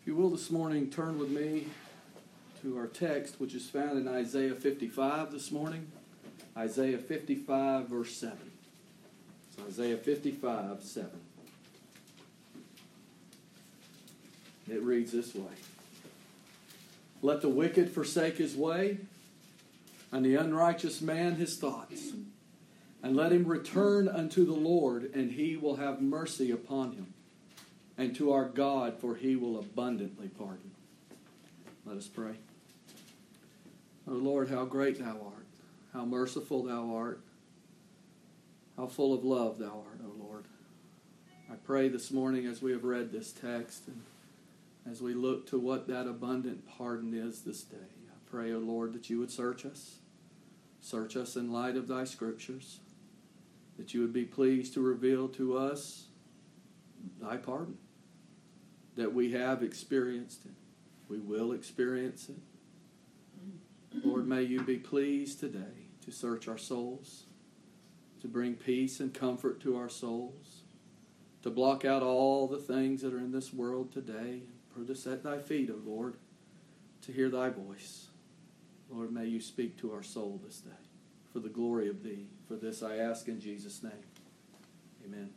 If you will, this morning, turn with me to our text, which is found in Isaiah 55 this morning. Isaiah 55, verse 7. So Isaiah 55, 7. It reads this way Let the wicked forsake his way, and the unrighteous man his thoughts. And let him return unto the Lord, and he will have mercy upon him and to our God, for he will abundantly pardon. Let us pray. O oh Lord, how great thou art, how merciful thou art, how full of love thou art, O oh Lord. I pray this morning as we have read this text and as we look to what that abundant pardon is this day, I pray, O oh Lord, that you would search us. Search us in light of thy scriptures, that you would be pleased to reveal to us thy pardon that we have experienced it. We will experience it. Lord, may you be pleased today to search our souls, to bring peace and comfort to our souls, to block out all the things that are in this world today, put us at thy feet, O Lord, to hear thy voice. Lord, may you speak to our soul this day for the glory of thee. For this I ask in Jesus' name. Amen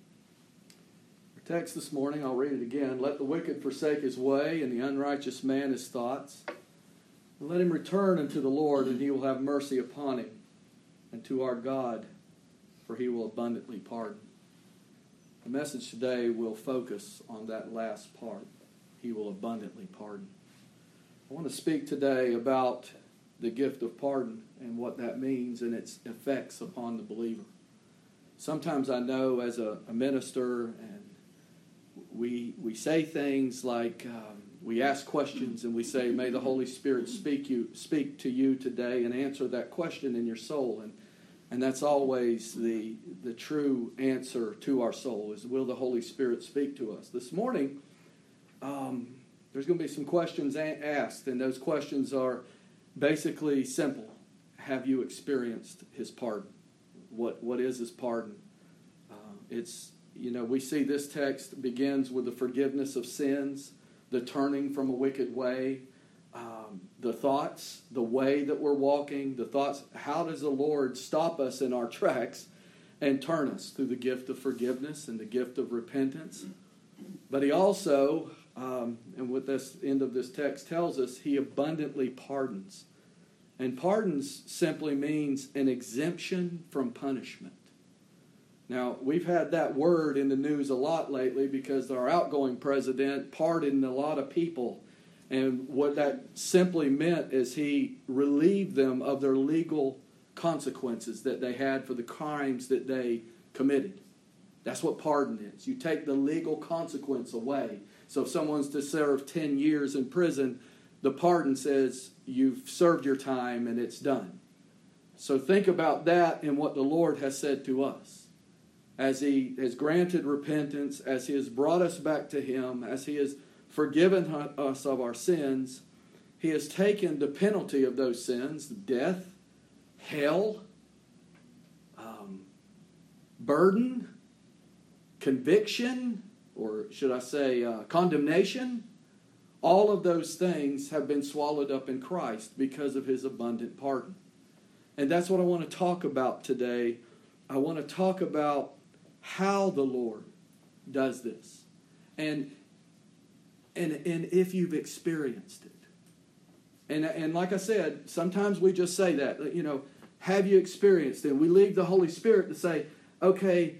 text this morning, I'll read it again. Let the wicked forsake his way, and the unrighteous man his thoughts. And let him return unto the Lord, and he will have mercy upon him, and to our God, for he will abundantly pardon. The message today will focus on that last part. He will abundantly pardon. I want to speak today about the gift of pardon and what that means and its effects upon the believer. Sometimes I know as a, a minister and we we say things like um, we ask questions and we say, "May the Holy Spirit speak you speak to you today and answer that question in your soul." And and that's always the the true answer to our soul is, "Will the Holy Spirit speak to us?" This morning, um, there's going to be some questions asked, and those questions are basically simple: Have you experienced His pardon? What what is His pardon? Uh, it's you know, we see this text begins with the forgiveness of sins, the turning from a wicked way, um, the thoughts, the way that we're walking, the thoughts. How does the Lord stop us in our tracks and turn us through the gift of forgiveness and the gift of repentance? But He also, um, and what this end of this text tells us, He abundantly pardons. And pardons simply means an exemption from punishment. Now, we've had that word in the news a lot lately because our outgoing president pardoned a lot of people. And what that simply meant is he relieved them of their legal consequences that they had for the crimes that they committed. That's what pardon is. You take the legal consequence away. So if someone's to serve 10 years in prison, the pardon says you've served your time and it's done. So think about that and what the Lord has said to us as He has granted repentance, as He has brought us back to Him, as He has forgiven us of our sins, He has taken the penalty of those sins death, hell, um, burden, conviction, or should I say uh, condemnation. All of those things have been swallowed up in Christ because of His abundant pardon. And that's what I want to talk about today. I want to talk about how the Lord does this. And and and if you've experienced it. And and like I said, sometimes we just say that, you know, have you experienced it? We leave the Holy Spirit to say, okay,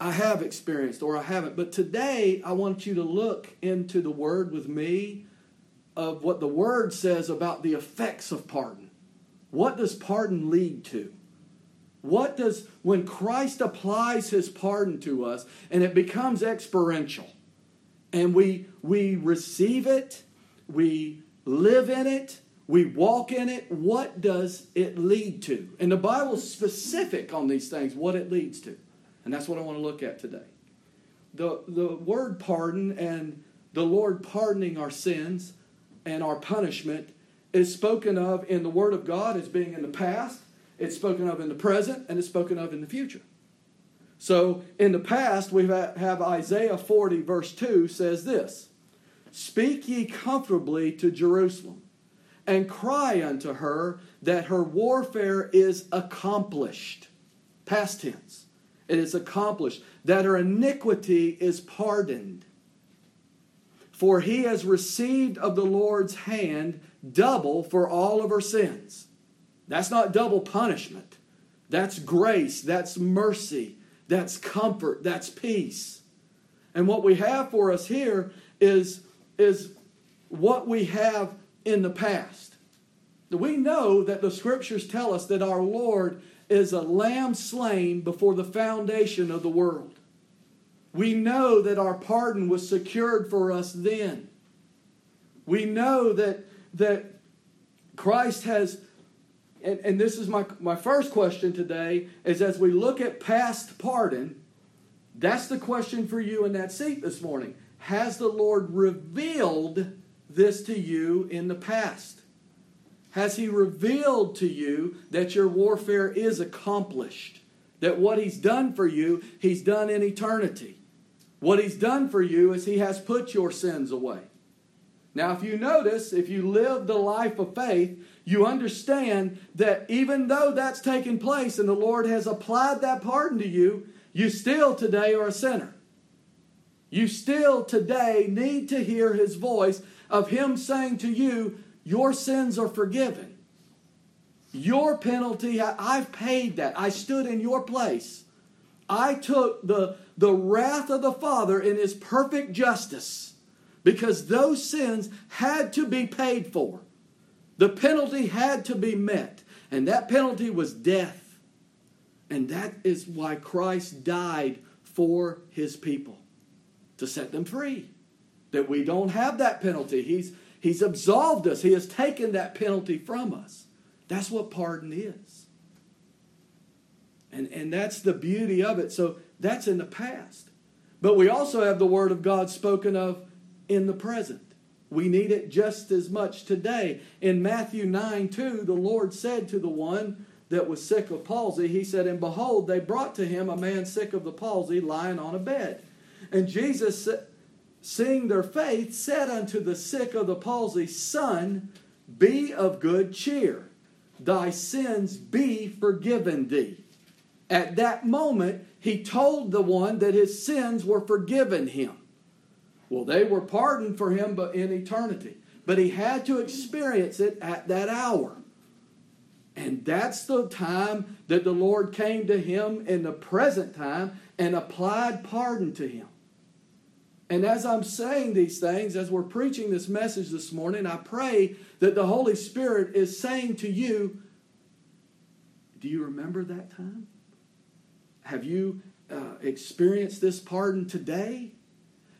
I have experienced or I haven't. But today I want you to look into the word with me of what the word says about the effects of pardon. What does pardon lead to? What does, when Christ applies his pardon to us and it becomes experiential and we, we receive it, we live in it, we walk in it, what does it lead to? And the Bible's specific on these things, what it leads to. And that's what I want to look at today. The, the word pardon and the Lord pardoning our sins and our punishment is spoken of in the Word of God as being in the past it's spoken of in the present and it's spoken of in the future. So in the past, we have Isaiah 40, verse 2 says this Speak ye comfortably to Jerusalem, and cry unto her that her warfare is accomplished. Past tense. It is accomplished. That her iniquity is pardoned. For he has received of the Lord's hand double for all of her sins. That's not double punishment. That's grace. That's mercy. That's comfort. That's peace. And what we have for us here is, is what we have in the past. We know that the scriptures tell us that our Lord is a lamb slain before the foundation of the world. We know that our pardon was secured for us then. We know that, that Christ has and, and this is my, my first question today, is as we look at past pardon, that's the question for you in that seat this morning. Has the Lord revealed this to you in the past? Has He revealed to you that your warfare is accomplished? That what He's done for you, He's done in eternity. What He's done for you is He has put your sins away. Now, if you notice, if you live the life of faith, you understand that even though that's taken place and the Lord has applied that pardon to you, you still today are a sinner. You still today need to hear His voice of Him saying to you, Your sins are forgiven. Your penalty, I've paid that. I stood in your place. I took the, the wrath of the Father in His perfect justice because those sins had to be paid for. The penalty had to be met, and that penalty was death. And that is why Christ died for his people to set them free. That we don't have that penalty. He's, he's absolved us, He has taken that penalty from us. That's what pardon is. And, and that's the beauty of it. So that's in the past. But we also have the Word of God spoken of in the present. We need it just as much today. In Matthew 9 2, the Lord said to the one that was sick of palsy, He said, And behold, they brought to him a man sick of the palsy lying on a bed. And Jesus, seeing their faith, said unto the sick of the palsy, Son, be of good cheer. Thy sins be forgiven thee. At that moment, he told the one that his sins were forgiven him. Well, they were pardoned for him but in eternity. But he had to experience it at that hour. And that's the time that the Lord came to him in the present time and applied pardon to him. And as I'm saying these things, as we're preaching this message this morning, I pray that the Holy Spirit is saying to you, Do you remember that time? Have you uh, experienced this pardon today?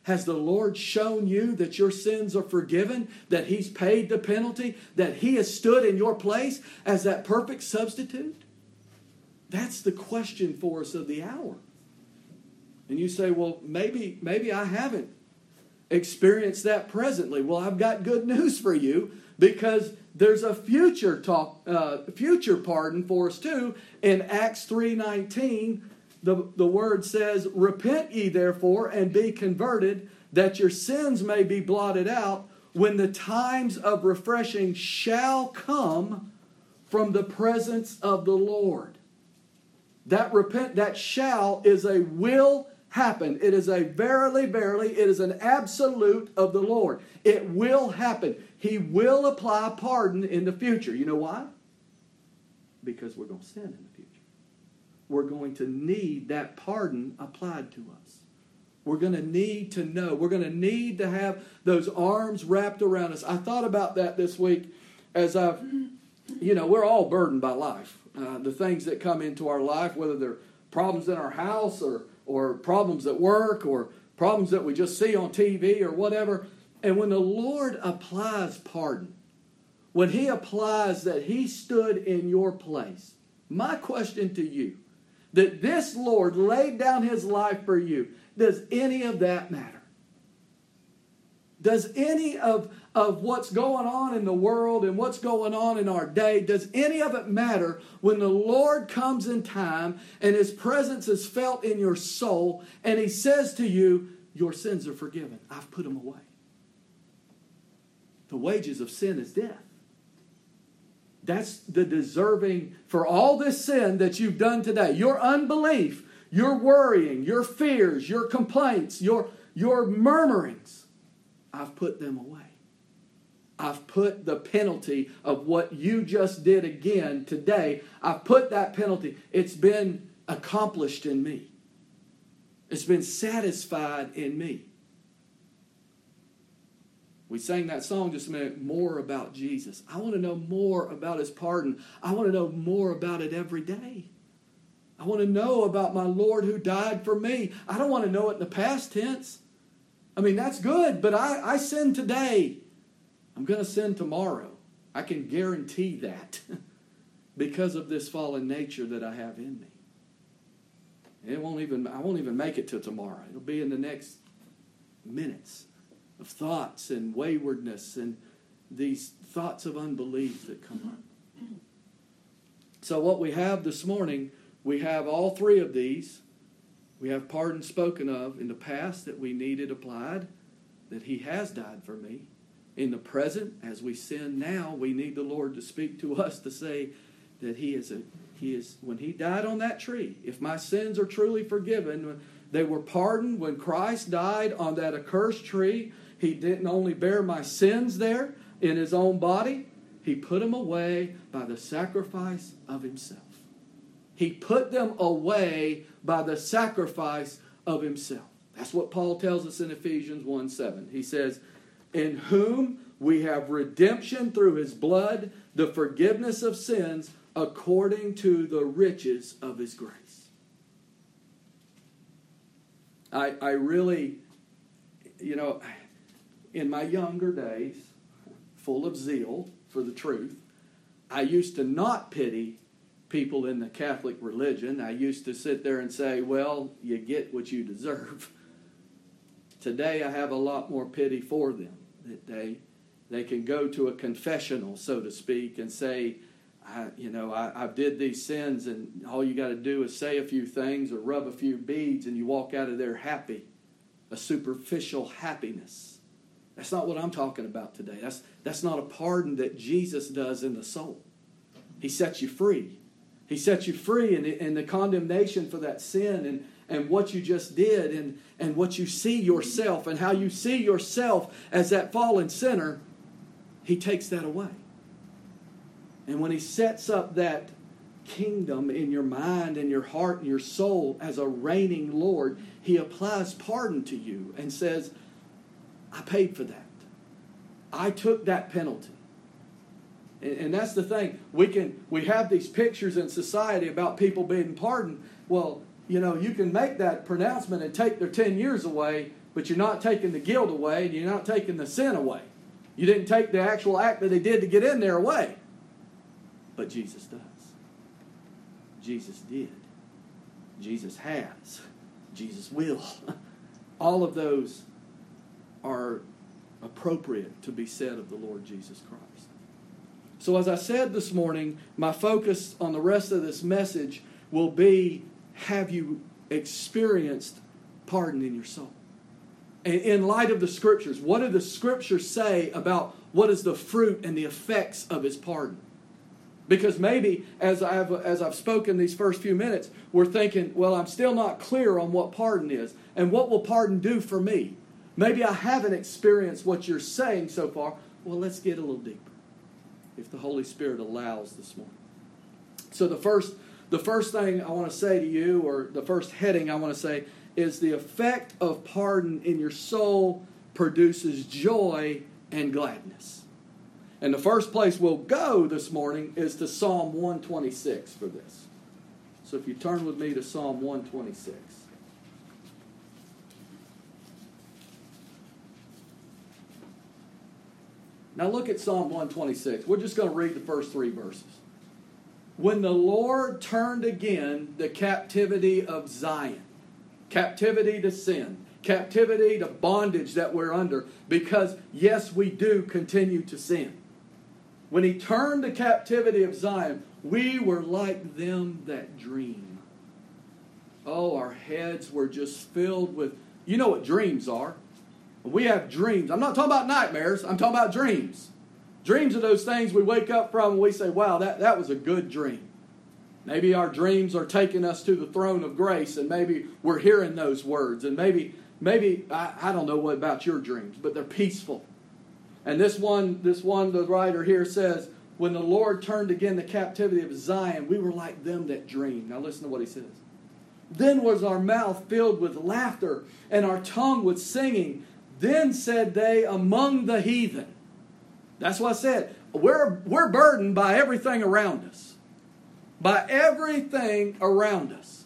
Has the Lord shown you that your sins are forgiven, that He's paid the penalty, that He has stood in your place as that perfect substitute? That's the question for us of the hour. And you say, well, maybe, maybe I haven't experienced that presently. Well, I've got good news for you because there's a future talk, uh, future pardon for us too. In Acts three nineteen, the, the word says, Repent ye therefore and be converted, that your sins may be blotted out, when the times of refreshing shall come from the presence of the Lord. That repent, that shall is a will happen. It is a verily, verily, it is an absolute of the Lord. It will happen. He will apply pardon in the future. You know why? Because we're going to sin in the future we're going to need that pardon applied to us. We're going to need to know. We're going to need to have those arms wrapped around us. I thought about that this week as I've, you know, we're all burdened by life. Uh, the things that come into our life, whether they're problems in our house or, or problems at work or problems that we just see on TV or whatever. And when the Lord applies pardon, when He applies that He stood in your place, my question to you that this Lord laid down his life for you, does any of that matter? Does any of, of what's going on in the world and what's going on in our day, does any of it matter when the Lord comes in time and his presence is felt in your soul and he says to you, Your sins are forgiven. I've put them away. The wages of sin is death. That's the deserving for all this sin that you've done today. Your unbelief, your worrying, your fears, your complaints, your, your murmurings. I've put them away. I've put the penalty of what you just did again today. I've put that penalty. It's been accomplished in me. It's been satisfied in me. We sang that song just a minute, more about Jesus. I want to know more about his pardon. I want to know more about it every day. I want to know about my Lord who died for me. I don't want to know it in the past tense. I mean, that's good, but I, I sin today. I'm going to sin tomorrow. I can guarantee that because of this fallen nature that I have in me. It won't even I won't even make it till tomorrow. It'll be in the next minutes of thoughts and waywardness and these thoughts of unbelief that come up. So, what we have this morning, we have all three of these. We have pardon spoken of in the past that we needed applied, that He has died for me. In the present, as we sin now, we need the Lord to speak to us to say that He is a He is when He died on that tree. If my sins are truly forgiven, they were pardoned when Christ died on that accursed tree. He didn't only bear my sins there in his own body, he put them away by the sacrifice of himself. He put them away by the sacrifice of himself. That's what Paul tells us in Ephesians 1 7. He says, In whom we have redemption through his blood, the forgiveness of sins, according to the riches of his grace. I, I really, you know, in my younger days, full of zeal for the truth, I used to not pity people in the Catholic religion. I used to sit there and say, well, you get what you deserve. Today I have a lot more pity for them that they they can go to a confessional, so to speak, and say, I, you know, I, I did these sins, and all you got to do is say a few things or rub a few beads, and you walk out of there happy, a superficial happiness. That's not what I'm talking about today. That's, that's not a pardon that Jesus does in the soul. He sets you free. He sets you free in, in the condemnation for that sin and, and what you just did and, and what you see yourself and how you see yourself as that fallen sinner. He takes that away. And when He sets up that kingdom in your mind and your heart and your soul as a reigning Lord, He applies pardon to you and says, I paid for that. I took that penalty. And, and that's the thing. We can we have these pictures in society about people being pardoned. Well, you know, you can make that pronouncement and take their 10 years away, but you're not taking the guilt away and you're not taking the sin away. You didn't take the actual act that they did to get in there away. But Jesus does. Jesus did. Jesus has. Jesus will. All of those are appropriate to be said of the Lord Jesus Christ. So, as I said this morning, my focus on the rest of this message will be have you experienced pardon in your soul? In light of the scriptures, what do the scriptures say about what is the fruit and the effects of his pardon? Because maybe as I've, as I've spoken these first few minutes, we're thinking, well, I'm still not clear on what pardon is. And what will pardon do for me? Maybe I haven't experienced what you're saying so far. Well, let's get a little deeper if the Holy Spirit allows this morning. So the first the first thing I want to say to you or the first heading I want to say is the effect of pardon in your soul produces joy and gladness. And the first place we'll go this morning is to Psalm 126 for this. So if you turn with me to Psalm 126. Now look at Psalm 126. We're just going to read the first three verses. When the Lord turned again the captivity of Zion, captivity to sin, captivity to bondage that we're under, because yes, we do continue to sin. When he turned the captivity of Zion, we were like them that dream. Oh, our heads were just filled with, you know what dreams are. We have dreams. I'm not talking about nightmares, I'm talking about dreams. Dreams are those things we wake up from and we say, wow, that, that was a good dream. Maybe our dreams are taking us to the throne of grace, and maybe we're hearing those words, and maybe, maybe I, I don't know what about your dreams, but they're peaceful. And this one, this one, the writer here says, when the Lord turned again the captivity of Zion, we were like them that dream. Now listen to what he says. Then was our mouth filled with laughter, and our tongue with singing. Then said they among the heathen. That's what I said. We're, we're burdened by everything around us. By everything around us.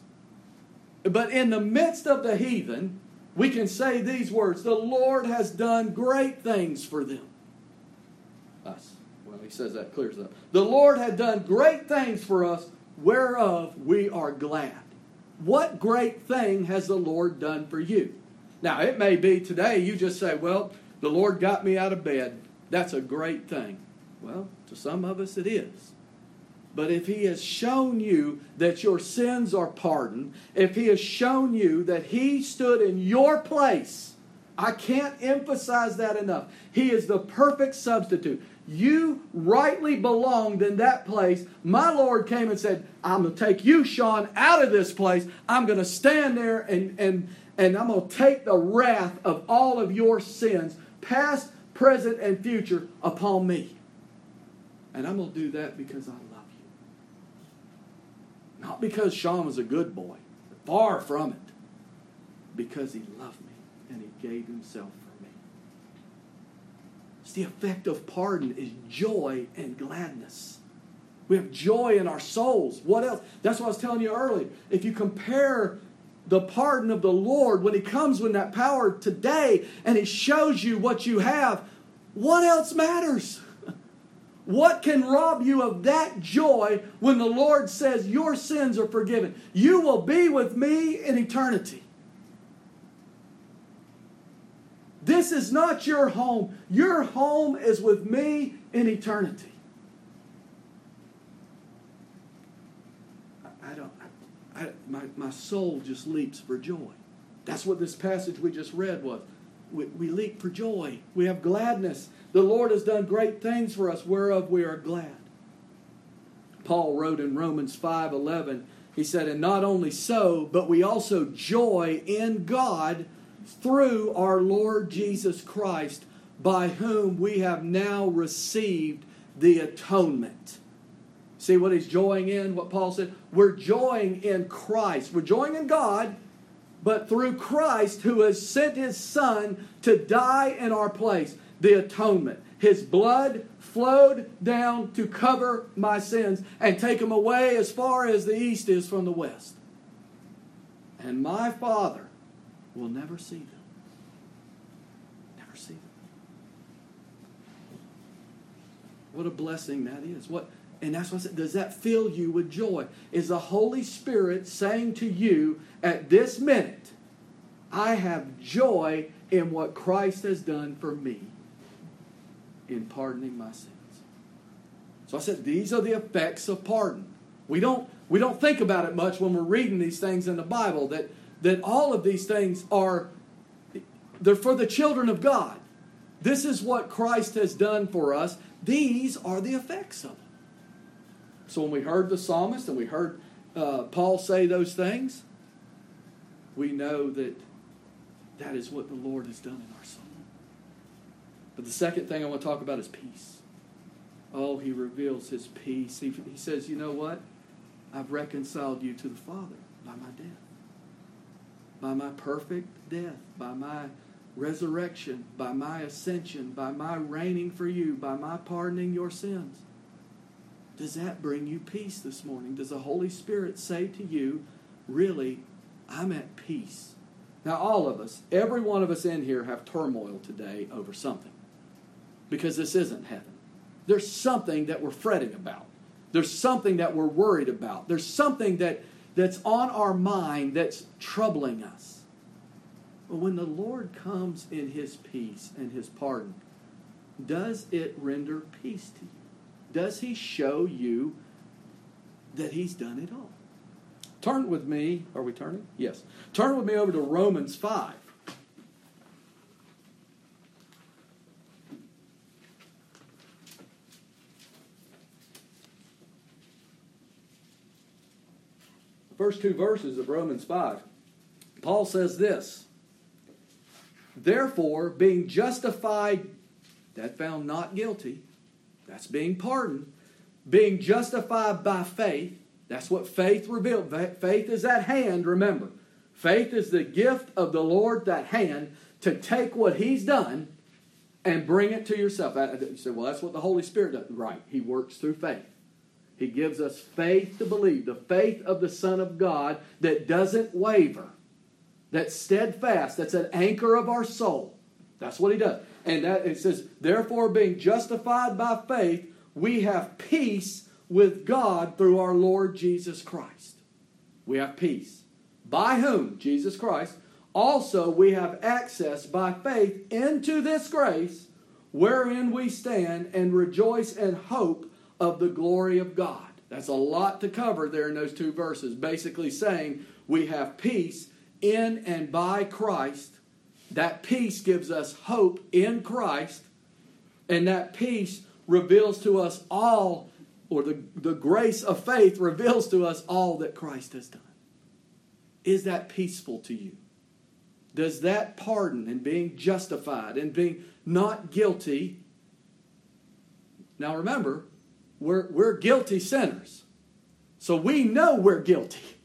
But in the midst of the heathen, we can say these words The Lord has done great things for them. Us. Well, he says that clears up. The Lord had done great things for us, whereof we are glad. What great thing has the Lord done for you? Now, it may be today you just say, Well, the Lord got me out of bed. That's a great thing. Well, to some of us it is. But if He has shown you that your sins are pardoned, if He has shown you that He stood in your place, I can't emphasize that enough. He is the perfect substitute. You rightly belonged in that place. My Lord came and said, I'm going to take you, Sean, out of this place. I'm going to stand there and, and, and I'm going to take the wrath of all of your sins, past, present, and future, upon me. And I'm going to do that because I love you. Not because Sean was a good boy, far from it. Because he loved me and he gave himself for me. It's the effect of pardon is joy and gladness. We have joy in our souls. What else? That's what I was telling you earlier. If you compare the pardon of the Lord when He comes with that power today and He shows you what you have, what else matters? What can rob you of that joy when the Lord says your sins are forgiven? You will be with me in eternity. This is not your home. Your home is with me in eternity. I, I don't, I, my, my soul just leaps for joy. That's what this passage we just read was. We, we leap for joy. We have gladness. The Lord has done great things for us, whereof we are glad. Paul wrote in Romans 5:11, he said, "And not only so, but we also joy in God through our Lord Jesus Christ, by whom we have now received the atonement." See what he's joying in, what Paul said? We're joying in Christ. We're joying in God, but through Christ who has sent his Son to die in our place, the atonement. His blood flowed down to cover my sins and take them away as far as the east is from the west. And my Father will never see them. Never see them. What a blessing that is. What and that's what I said. Does that fill you with joy? Is the Holy Spirit saying to you at this minute, I have joy in what Christ has done for me in pardoning my sins? So I said, these are the effects of pardon. We don't, we don't think about it much when we're reading these things in the Bible, that, that all of these things are they're for the children of God. This is what Christ has done for us. These are the effects of it. So when we heard the psalmist and we heard uh, Paul say those things, we know that that is what the Lord has done in our soul. But the second thing I want to talk about is peace. Oh, he reveals his peace. He, he says, You know what? I've reconciled you to the Father by my death, by my perfect death, by my resurrection, by my ascension, by my reigning for you, by my pardoning your sins. Does that bring you peace this morning? Does the Holy Spirit say to you, Really, I'm at peace? Now, all of us, every one of us in here, have turmoil today over something because this isn't heaven. There's something that we're fretting about. There's something that we're worried about. There's something that, that's on our mind that's troubling us. But when the Lord comes in His peace and His pardon, does it render peace to you? does he show you that he's done it all? Turn with me. Are we turning? Yes. Turn with me over to Romans 5. First two verses of Romans 5. Paul says this Therefore, being justified, that found not guilty, that's being pardoned, being justified by faith, that's what faith revealed. Faith is at hand, remember. Faith is the gift of the Lord, that hand, to take what He's done and bring it to yourself. You say, well, that's what the Holy Spirit does. Right. He works through faith. He gives us faith to believe, the faith of the Son of God that doesn't waver, that's steadfast, that's an anchor of our soul. That's what he does. And that it says, therefore, being justified by faith, we have peace with God through our Lord Jesus Christ. We have peace. By whom? Jesus Christ. Also, we have access by faith into this grace wherein we stand and rejoice and hope of the glory of God. That's a lot to cover there in those two verses. Basically, saying we have peace in and by Christ. That peace gives us hope in Christ. And that peace reveals to us all, or the, the grace of faith reveals to us all that Christ has done. Is that peaceful to you? Does that pardon and being justified and being not guilty? Now remember, we're, we're guilty sinners. So we know we're guilty.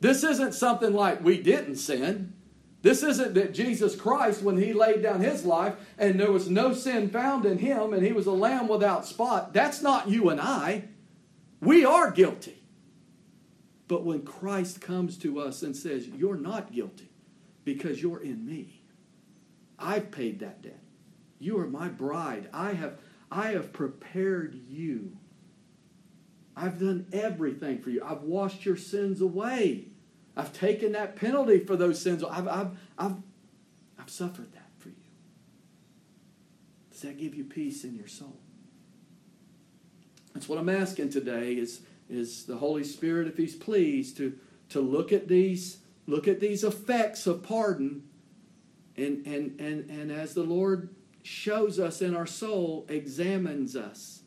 This isn't something like we didn't sin. This isn't that Jesus Christ, when he laid down his life and there was no sin found in him and he was a lamb without spot, that's not you and I. We are guilty. But when Christ comes to us and says, You're not guilty because you're in me, I've paid that debt. You are my bride. I have I have prepared you. I've done everything for you. I've washed your sins away. I've taken that penalty for those sins. I've, I've, I've, I've suffered that for you. Does that give you peace in your soul? That's what I'm asking today is, is the Holy Spirit, if He's pleased, to, to look at these look at these effects of pardon and, and, and, and as the Lord shows us in our soul, examines us.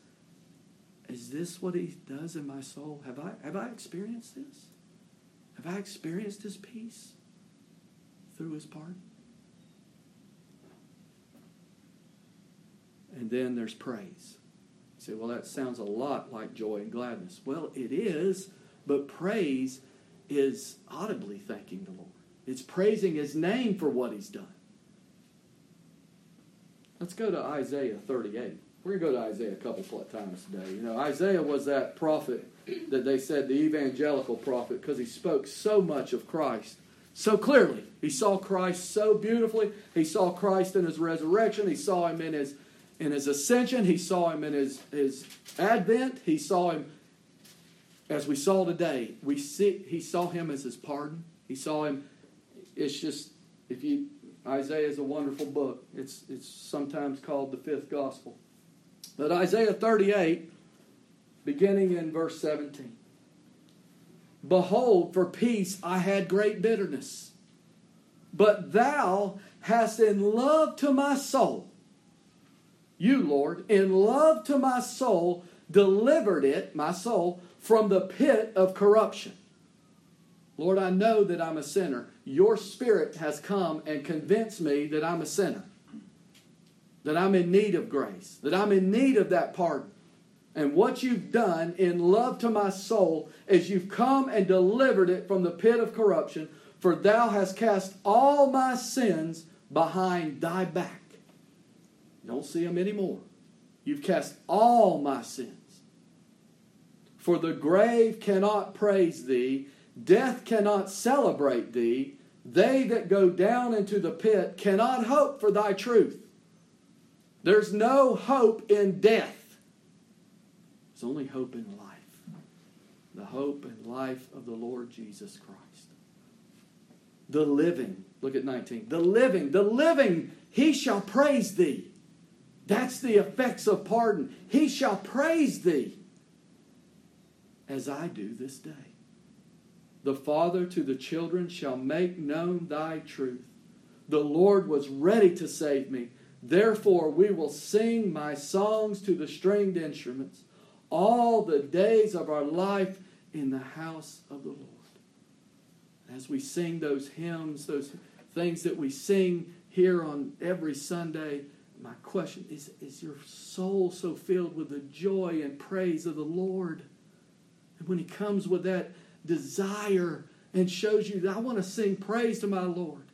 Is this what he does in my soul? Have I, have I experienced this? Have I experienced his peace through his pardon? And then there's praise. You say, well, that sounds a lot like joy and gladness. Well, it is, but praise is audibly thanking the Lord. It's praising his name for what he's done. Let's go to Isaiah 38. We're going to go to Isaiah a couple times today. You know, Isaiah was that prophet that they said the evangelical prophet because he spoke so much of Christ so clearly. He saw Christ so beautifully. He saw Christ in his resurrection. He saw him in his in his ascension. He saw him in his, his advent. He saw him as we saw today. We see he saw him as his pardon. He saw him. It's just if you Isaiah is a wonderful book. It's, it's sometimes called the fifth gospel. But Isaiah 38, beginning in verse 17 Behold, for peace I had great bitterness, but thou hast in love to my soul, you, Lord, in love to my soul, delivered it, my soul, from the pit of corruption. Lord, I know that I'm a sinner. Your Spirit has come and convinced me that I'm a sinner, that I'm in need of grace, that I'm in need of that pardon. And what you've done in love to my soul is you've come and delivered it from the pit of corruption, for thou hast cast all my sins behind thy back. Don't see them anymore. You've cast all my sins. For the grave cannot praise thee, Death cannot celebrate thee. They that go down into the pit cannot hope for thy truth. There's no hope in death. There's only hope in life. The hope and life of the Lord Jesus Christ. The living, look at 19. The living, the living, he shall praise thee. That's the effects of pardon. He shall praise thee as I do this day. The Father to the children shall make known thy truth. The Lord was ready to save me. Therefore, we will sing my songs to the stringed instruments all the days of our life in the house of the Lord. As we sing those hymns, those things that we sing here on every Sunday, my question is Is your soul so filled with the joy and praise of the Lord? And when He comes with that desire and shows you that I want to sing praise to my Lord,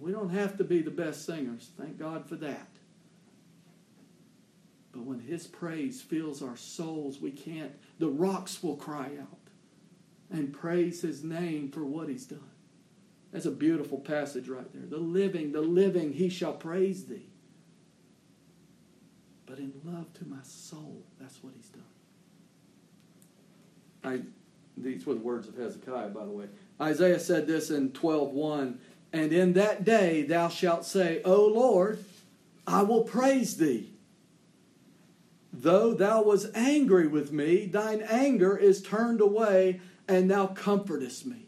we don't have to be the best singers. Thank God for that. But when His praise fills our souls, we can't, the rocks will cry out and praise His name for what He's done. That's a beautiful passage right there. The living, the living, He shall praise Thee. But in love to my soul, that's what He's done. I, these were the words of Hezekiah, by the way. Isaiah said this in 12:1, and in that day thou shalt say, O Lord, I will praise thee. Though thou was angry with me, thine anger is turned away, and thou comfortest me.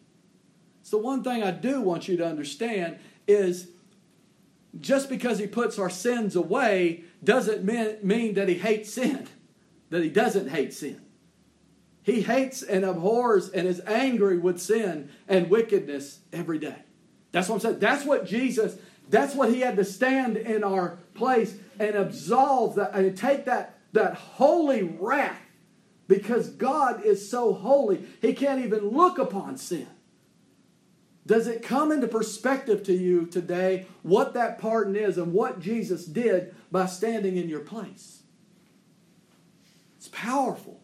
So, one thing I do want you to understand is just because he puts our sins away doesn't mean, that he hates sin, that he doesn't hate sin. He hates and abhors and is angry with sin and wickedness every day. That's what I'm saying. That's what Jesus, that's what he had to stand in our place and absolve that and take that that holy wrath because God is so holy, he can't even look upon sin. Does it come into perspective to you today what that pardon is and what Jesus did by standing in your place? It's powerful.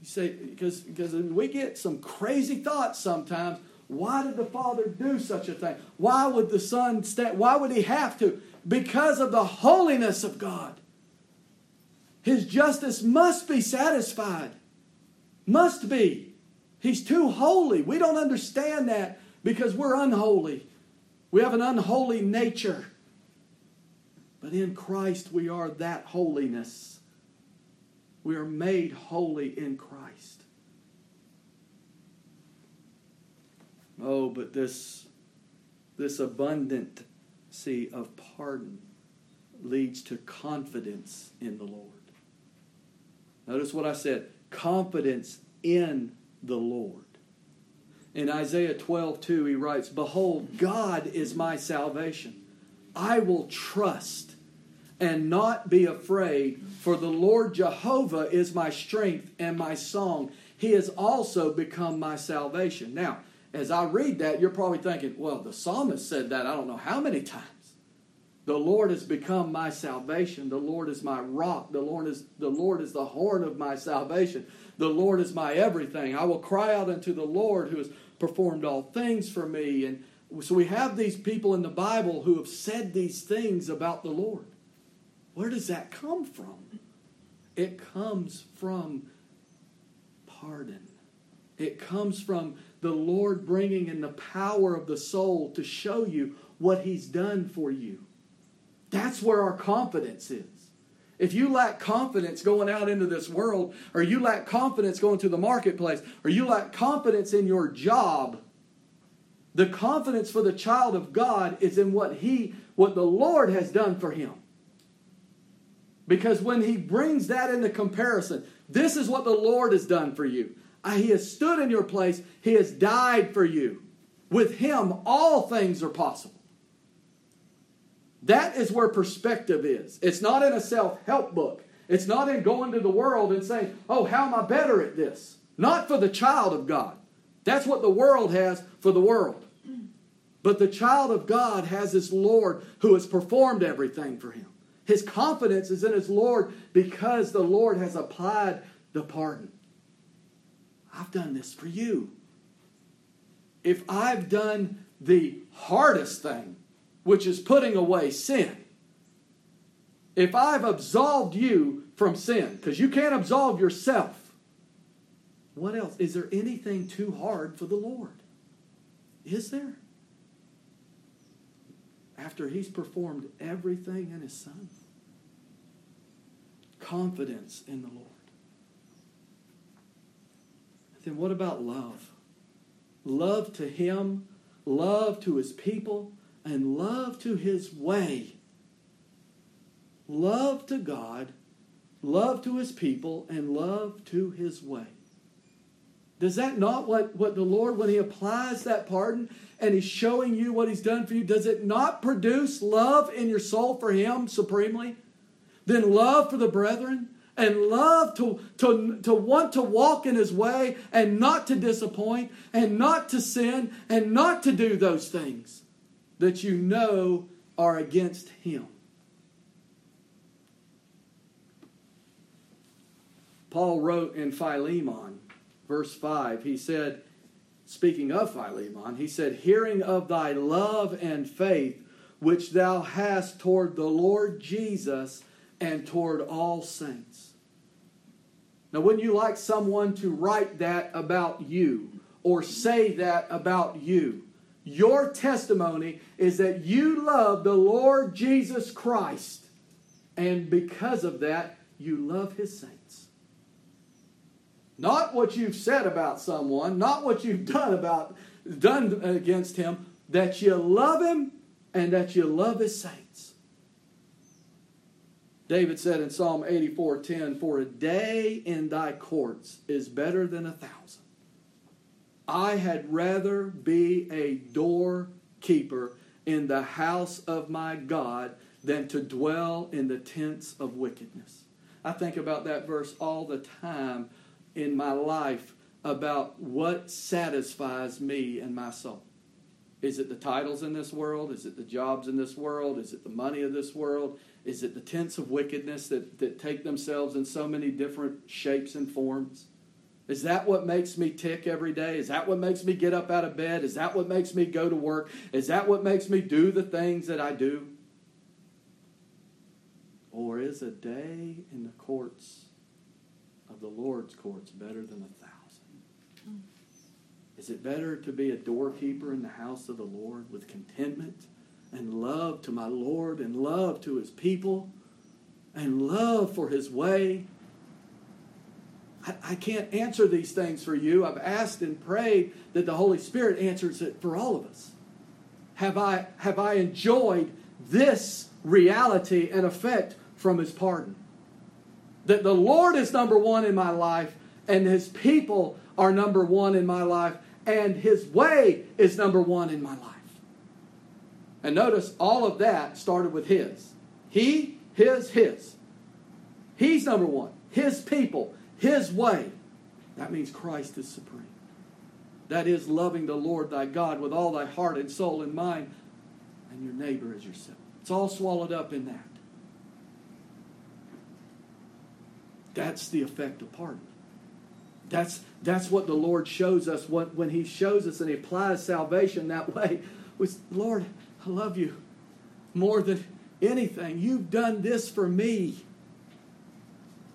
You say, because, because we get some crazy thoughts sometimes. Why did the Father do such a thing? Why would the Son stand? Why would he have to? Because of the holiness of God. His justice must be satisfied. Must be. He's too holy. We don't understand that because we're unholy. We have an unholy nature. But in Christ, we are that holiness. We are made holy in Christ. Oh, but this, this abundancy of pardon leads to confidence in the Lord. Notice what I said confidence in the Lord. In Isaiah 12, 2, he writes, Behold, God is my salvation. I will trust and not be afraid, for the Lord Jehovah is my strength and my song. He has also become my salvation. Now, as I read that, you're probably thinking, well, the psalmist said that I don't know how many times. The Lord has become my salvation. The Lord is my rock. The Lord is the Lord is the horn of my salvation. The Lord is my everything. I will cry out unto the Lord who has performed all things for me. And so we have these people in the Bible who have said these things about the Lord. Where does that come from? It comes from pardon. It comes from the Lord bringing in the power of the soul to show you what He's done for you. That's where our confidence is. If you lack confidence going out into this world, or you lack confidence going to the marketplace, or you lack confidence in your job, the confidence for the child of God is in what he what the Lord has done for him. Because when he brings that into comparison, this is what the Lord has done for you. Uh, he has stood in your place, he has died for you. With him all things are possible. That is where perspective is. It's not in a self help book. It's not in going to the world and saying, oh, how am I better at this? Not for the child of God. That's what the world has for the world. But the child of God has his Lord who has performed everything for him. His confidence is in his Lord because the Lord has applied the pardon. I've done this for you. If I've done the hardest thing, which is putting away sin. If I've absolved you from sin, because you can't absolve yourself, what else? Is there anything too hard for the Lord? Is there? After He's performed everything in His Son? Confidence in the Lord. Then what about love? Love to Him, love to His people, and love to his way. Love to God, love to his people, and love to his way. Does that not what, what the Lord, when He applies that pardon and He's showing you what He's done for you, does it not produce love in your soul for Him supremely? Then love for the brethren and love to, to, to want to walk in His way and not to disappoint and not to sin and not to do those things that you know are against Him. Paul wrote in Philemon verse 5, he said, speaking of Philemon, he said, Hearing of thy love and faith, which thou hast toward the Lord Jesus and toward all saints. Now, wouldn't you like someone to write that about you or say that about you? Your testimony is that you love the Lord Jesus Christ, and because of that, you love his saints. Not what you've said about someone, not what you've done about done against him, that you love him and that you love his saints. David said in Psalm 84:10, "For a day in thy courts is better than a thousand. I had rather be a doorkeeper in the house of my God than to dwell in the tents of wickedness." I think about that verse all the time in my life about what satisfies me and my soul. Is it the titles in this world? Is it the jobs in this world? Is it the money of this world? Is it the tents of wickedness that, that take themselves in so many different shapes and forms? Is that what makes me tick every day? Is that what makes me get up out of bed? Is that what makes me go to work? Is that what makes me do the things that I do? Or is a day in the courts of the Lord's courts better than a thousand? Mm. Is it better to be a doorkeeper in the house of the Lord with contentment and love to my Lord and love to his people and love for his way? I, I can't answer these things for you. I've asked and prayed that the Holy Spirit answers it for all of us. Have I, have I enjoyed this reality and effect from his pardon? That the Lord is number one in my life, and His people are number one in my life, and His way is number one in my life. And notice all of that started with His. He, His, His. He's number one. His people, His way. That means Christ is supreme. That is loving the Lord thy God with all thy heart and soul and mind, and your neighbor as yourself. It's all swallowed up in that. That's the effect of pardon. That's, that's what the Lord shows us when, when He shows us and He applies salvation that way. Was, Lord, I love you more than anything. You've done this for me.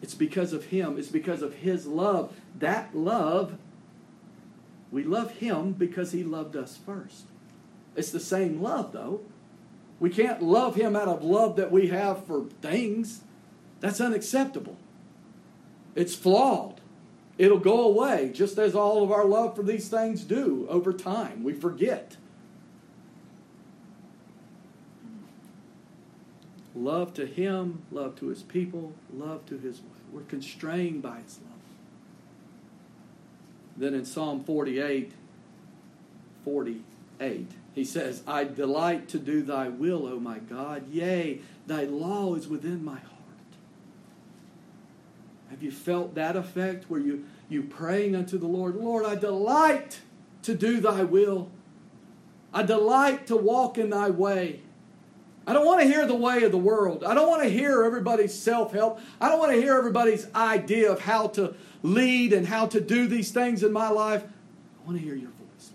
It's because of Him, it's because of His love. That love, we love Him because He loved us first. It's the same love, though. We can't love Him out of love that we have for things. That's unacceptable. It's flawed. It'll go away, just as all of our love for these things do over time. We forget. Love to Him, love to His people, love to His way. We're constrained by His love. Then in Psalm 48, 48, he says, I delight to do thy will, O my God. Yea, thy law is within my heart. Have you felt that effect where you, you praying unto the Lord, Lord, I delight to do thy will. I delight to walk in thy way. I don't want to hear the way of the world. I don't want to hear everybody's self help. I don't want to hear everybody's idea of how to lead and how to do these things in my life. I want to hear your voice.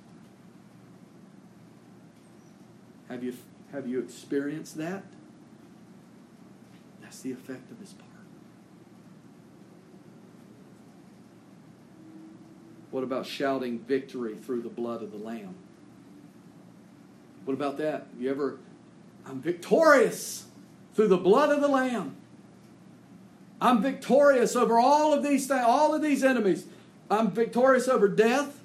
Have you, have you experienced that? That's the effect of his What about shouting victory through the blood of the Lamb? What about that? You ever, I'm victorious through the blood of the Lamb. I'm victorious over all of these things, all of these enemies. I'm victorious over death.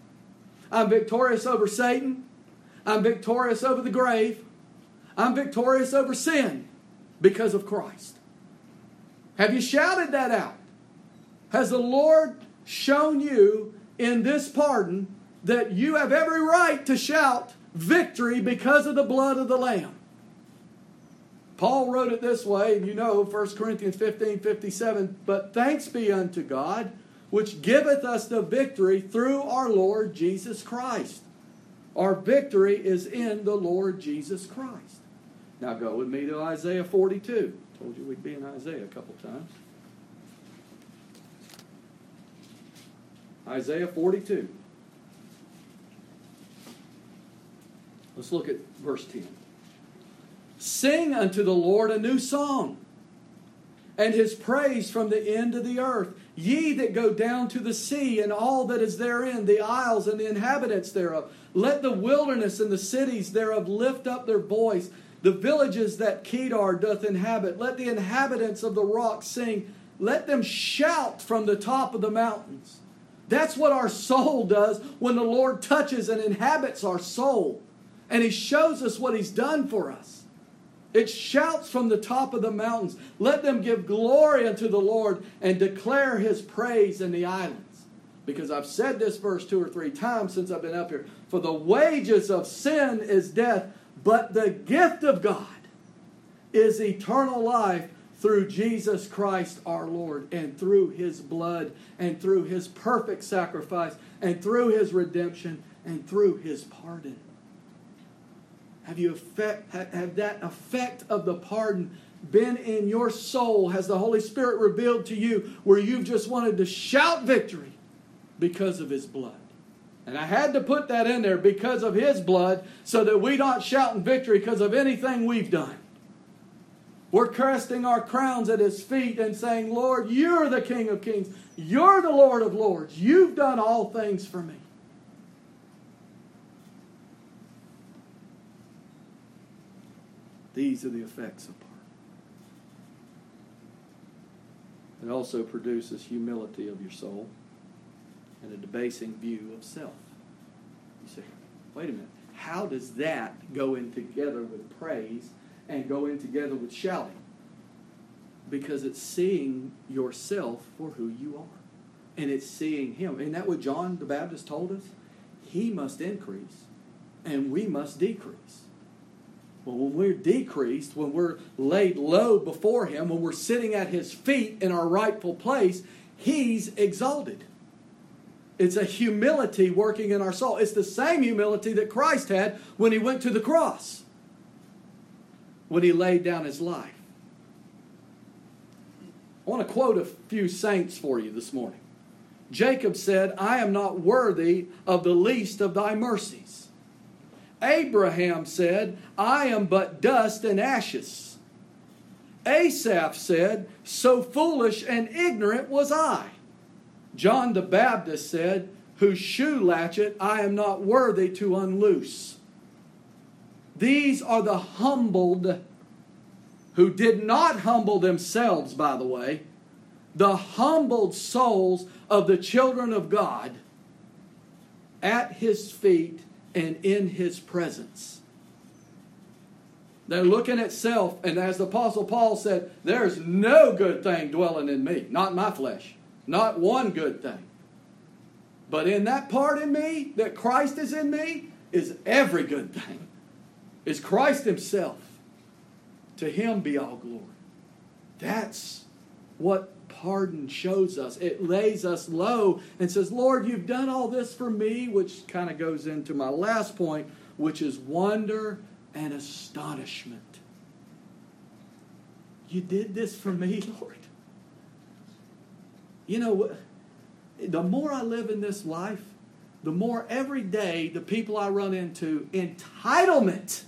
I'm victorious over Satan. I'm victorious over the grave. I'm victorious over sin because of Christ. Have you shouted that out? Has the Lord shown you in this pardon that you have every right to shout victory because of the blood of the Lamb. Paul wrote it this way, and you know 1 Corinthians 15 57, but thanks be unto God, which giveth us the victory through our Lord Jesus Christ. Our victory is in the Lord Jesus Christ. Now go with me to Isaiah 42. Told you we'd be in Isaiah a couple times. Isaiah 42. Let's look at verse 10. Sing unto the Lord a new song, and his praise from the end of the earth. Ye that go down to the sea and all that is therein, the isles and the inhabitants thereof. Let the wilderness and the cities thereof lift up their voice. The villages that Kedar doth inhabit. Let the inhabitants of the rocks sing. Let them shout from the top of the mountains. That's what our soul does when the Lord touches and inhabits our soul. And He shows us what He's done for us. It shouts from the top of the mountains. Let them give glory unto the Lord and declare His praise in the islands. Because I've said this verse two or three times since I've been up here. For the wages of sin is death, but the gift of God is eternal life through Jesus Christ our Lord, and through his blood, and through his perfect sacrifice, and through his redemption, and through his pardon. Have you effect, have that effect of the pardon been in your soul? Has the Holy Spirit revealed to you where you've just wanted to shout victory because of his blood? And I had to put that in there because of his blood so that we don't shout in victory because of anything we've done. We're casting our crowns at his feet and saying, Lord, you're the King of kings. You're the Lord of lords. You've done all things for me. These are the effects of pardon. It also produces humility of your soul and a debasing view of self. You say, wait a minute, how does that go in together with praise and go in together with shouting? Because it's seeing yourself for who you are. And it's seeing Him. Isn't that what John the Baptist told us? He must increase, and we must decrease. Well, when we're decreased, when we're laid low before Him, when we're sitting at His feet in our rightful place, He's exalted. It's a humility working in our soul. It's the same humility that Christ had when he went to the cross, when he laid down his life. I want to quote a few saints for you this morning. Jacob said, I am not worthy of the least of thy mercies. Abraham said, I am but dust and ashes. Asaph said, So foolish and ignorant was I. John the Baptist said, Whose shoe latchet I am not worthy to unloose. These are the humbled who did not humble themselves, by the way, the humbled souls of the children of God at his feet and in his presence. They're looking at self, and as the Apostle Paul said, there's no good thing dwelling in me, not my flesh. Not one good thing. But in that part in me that Christ is in me is every good thing. Is Christ Himself. To Him be all glory. That's what pardon shows us. It lays us low and says, Lord, you've done all this for me, which kind of goes into my last point, which is wonder and astonishment. You did this for me, Lord. You know, the more I live in this life, the more every day the people I run into, entitlement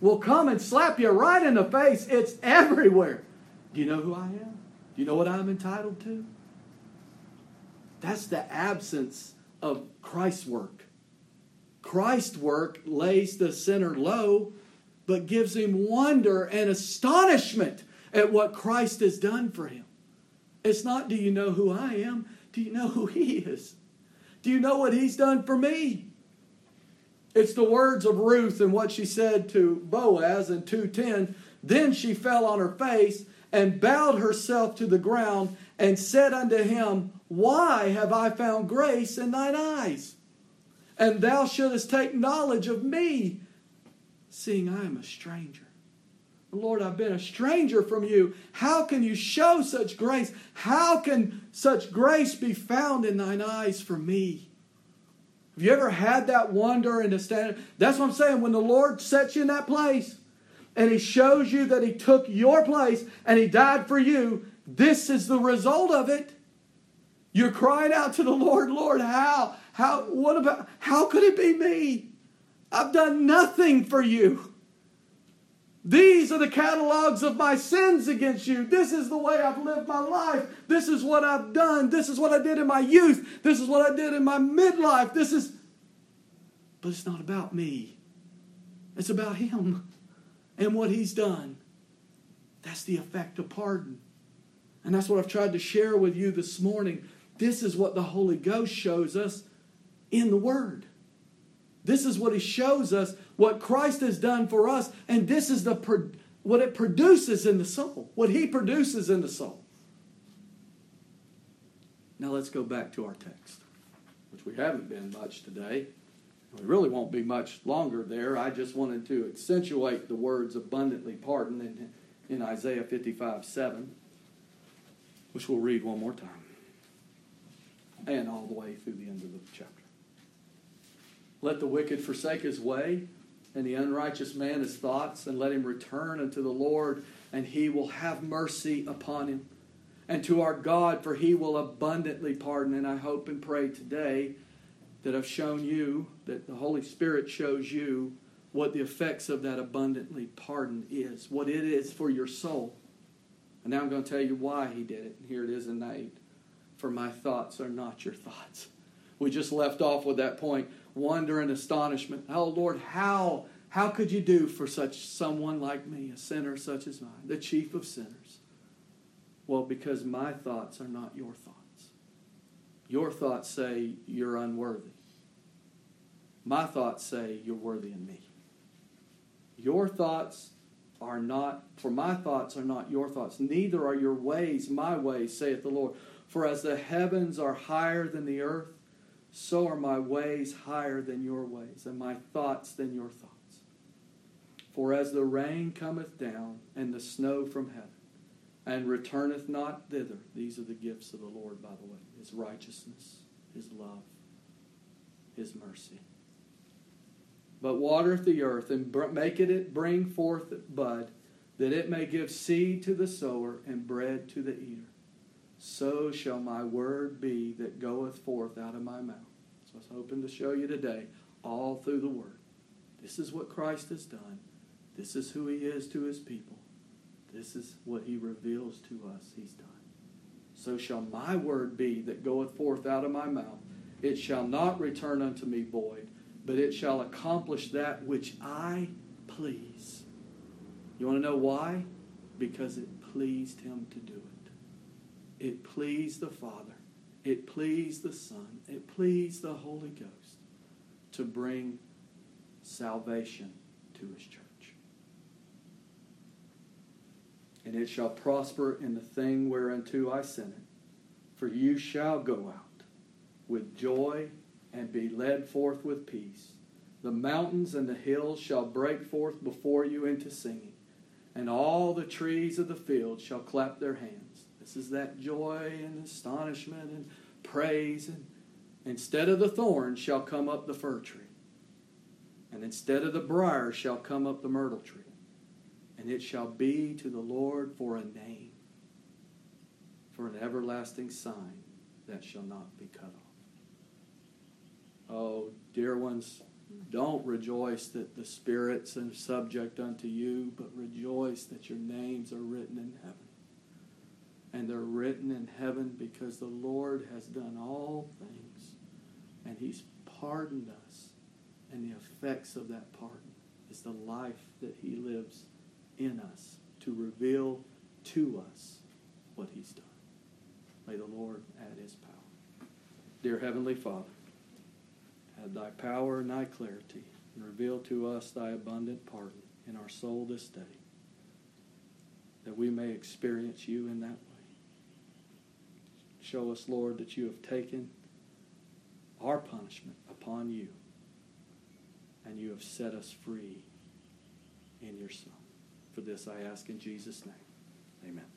will come and slap you right in the face. It's everywhere. Do you know who I am? You know what I'm entitled to? That's the absence of Christ's work. Christ's work lays the sinner low, but gives him wonder and astonishment at what Christ has done for him. It's not, do you know who I am? Do you know who He is? Do you know what He's done for me? It's the words of Ruth and what she said to Boaz in 210. Then she fell on her face and bowed herself to the ground and said unto him, Why have I found grace in thine eyes? And thou shouldest take knowledge of me, seeing I am a stranger. Lord, I've been a stranger from you. How can you show such grace? How can such grace be found in thine eyes for me? Have you ever had that wonder and a stand? That's what I'm saying. When the Lord sets you in that place and He shows you that He took your place and He died for you, this is the result of it. You're crying out to the Lord, Lord, how? How what about how could it be me? I've done nothing for you. These are the catalogs of my sins against you. This is the way I've lived my life. This is what I've done. This is what I did in my youth. This is what I did in my midlife. This is. But it's not about me, it's about Him and what He's done. That's the effect of pardon. And that's what I've tried to share with you this morning. This is what the Holy Ghost shows us in the Word. This is what he shows us, what Christ has done for us, and this is the what it produces in the soul, what he produces in the soul. Now let's go back to our text, which we haven't been much today. We really won't be much longer there. I just wanted to accentuate the words abundantly pardoned in, in Isaiah 55 7, which we'll read one more time, and all the way through the end of the chapter. Let the wicked forsake his way, and the unrighteous man his thoughts, and let him return unto the Lord, and he will have mercy upon him. And to our God, for he will abundantly pardon. And I hope and pray today that I've shown you, that the Holy Spirit shows you what the effects of that abundantly pardon is, what it is for your soul. And now I'm going to tell you why he did it. And here it is in 8. For my thoughts are not your thoughts. We just left off with that point wonder and astonishment. Oh Lord, how how could you do for such someone like me, a sinner such as mine, the chief of sinners? Well, because my thoughts are not your thoughts. Your thoughts say you're unworthy. My thoughts say you're worthy in me. Your thoughts are not, for my thoughts are not your thoughts. Neither are your ways my ways, saith the Lord. For as the heavens are higher than the earth, so are my ways higher than your ways, and my thoughts than your thoughts. For as the rain cometh down, and the snow from heaven, and returneth not thither, these are the gifts of the Lord, by the way His righteousness, His love, His mercy. But watereth the earth, and maketh it bring forth bud, that it may give seed to the sower and bread to the eater so shall my word be that goeth forth out of my mouth. So I was hoping to show you today, all through the word. This is what Christ has done. This is who he is to his people. This is what he reveals to us he's done. So shall my word be that goeth forth out of my mouth. It shall not return unto me void, but it shall accomplish that which I please. You want to know why? Because it pleased him to do it. It pleased the Father. It pleased the Son. It pleased the Holy Ghost to bring salvation to his church. And it shall prosper in the thing whereunto I sent it. For you shall go out with joy and be led forth with peace. The mountains and the hills shall break forth before you into singing, and all the trees of the field shall clap their hands. This is that joy and astonishment and praise. And instead of the thorn shall come up the fir tree. And instead of the brier shall come up the myrtle tree. And it shall be to the Lord for a name, for an everlasting sign that shall not be cut off. Oh, dear ones, don't rejoice that the spirits are subject unto you, but rejoice that your names are written in heaven and they're written in heaven because the Lord has done all things and He's pardoned us. And the effects of that pardon is the life that He lives in us to reveal to us what He's done. May the Lord add His power. Dear Heavenly Father, add Thy power and Thy clarity and reveal to us Thy abundant pardon in our soul this day that we may experience You in that way. Show us, Lord, that you have taken our punishment upon you and you have set us free in your Son. For this I ask in Jesus' name. Amen.